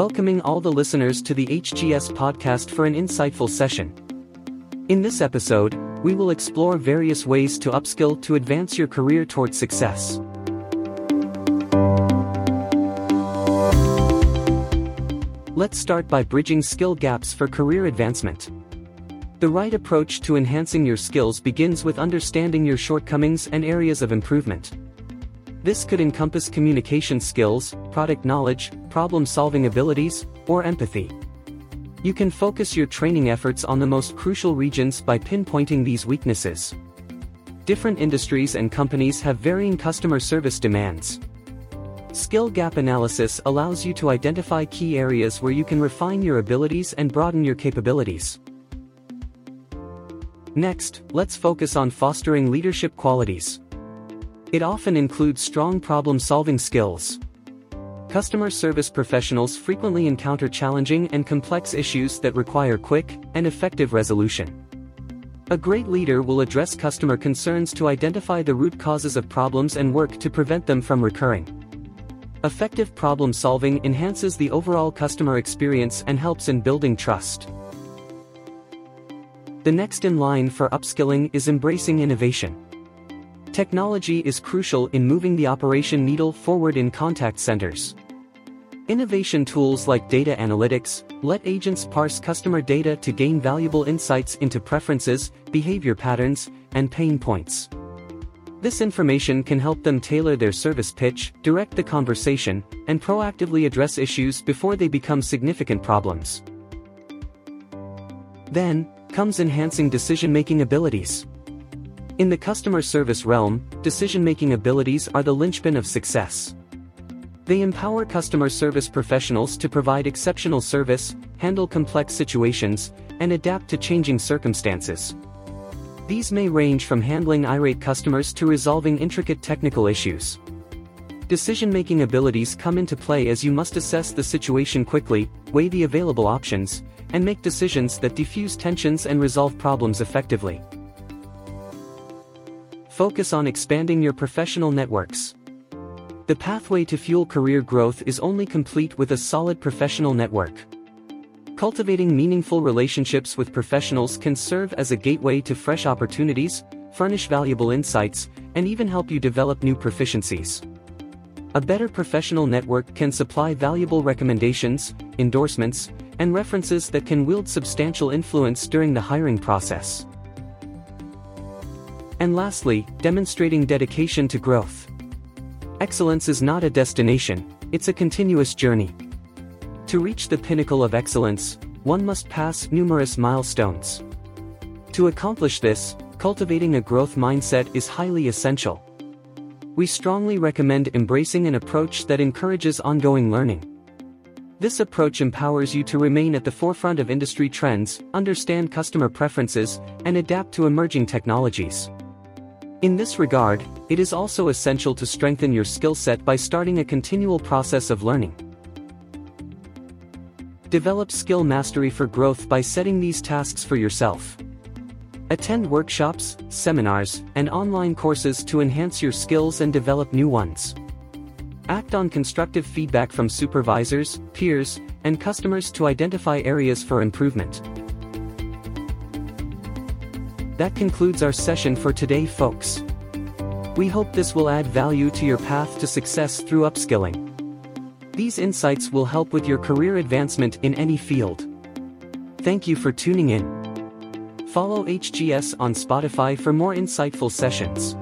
welcoming all the listeners to the HGS podcast for an insightful session. In this episode, we will explore various ways to upskill to advance your career towards success. Let's start by bridging skill gaps for career advancement. The right approach to enhancing your skills begins with understanding your shortcomings and areas of improvement. This could encompass communication skills, product knowledge, problem-solving abilities, or empathy. You can focus your training efforts on the most crucial regions by pinpointing these weaknesses. Different industries and companies have varying customer service demands. Skill gap analysis allows you to identify key areas where you can refine your abilities and broaden your capabilities. Next, let's focus on fostering leadership qualities. It often includes strong problem-solving skills. Customer service professionals frequently encounter challenging and complex issues that require quick and effective resolution. A great leader will address customer concerns to identify the root causes of problems and work to prevent them from recurring. Effective problem solving enhances the overall customer experience and helps in building trust. The next in line for upskilling is embracing innovation. Technology is crucial in moving the operation needle forward in contact centers. Innovation tools like data analytics let agents parse customer data to gain valuable insights into preferences, behavior patterns, and pain points. This information can help them tailor their service pitch, direct the conversation, and proactively address issues before they become significant problems. Then, comes enhancing decision-making abilities. In the customer service realm, decision-making abilities are the linchpin of success. They empower customer service professionals to provide exceptional service, handle complex situations, and adapt to changing circumstances. These may range from handling irate customers to resolving intricate technical issues. Decision-making abilities come into play as you must assess the situation quickly, weigh the available options, and make decisions that diffuse tensions and resolve problems effectively. Focus on expanding your professional networks. The pathway to fuel career growth is only complete with a solid professional network. Cultivating meaningful relationships with professionals can serve as a gateway to fresh opportunities, furnish valuable insights, and even help you develop new proficiencies. A better professional network can supply valuable recommendations, endorsements, and references that can wield substantial influence during the hiring process. And lastly, demonstrating dedication to growth. Excellence is not a destination, it's a continuous journey. To reach the pinnacle of excellence, one must pass numerous milestones. To accomplish this, cultivating a growth mindset is highly essential. We strongly recommend embracing an approach that encourages ongoing learning. This approach empowers you to remain at the forefront of industry trends, understand customer preferences, and adapt to emerging technologies. In this regard, it is also essential to strengthen your skill set by starting a continual process of learning. Develop skill mastery for growth by setting these tasks for yourself. Attend workshops, seminars, and online courses to enhance your skills and develop new ones. Act on constructive feedback from supervisors, peers, and customers to identify areas for improvement. That concludes our session for today folks. We hope this will add value to your path to success through upskilling. These insights will help with your career advancement in any field. Thank you for tuning in. Follow HGS on Spotify for more insightful sessions.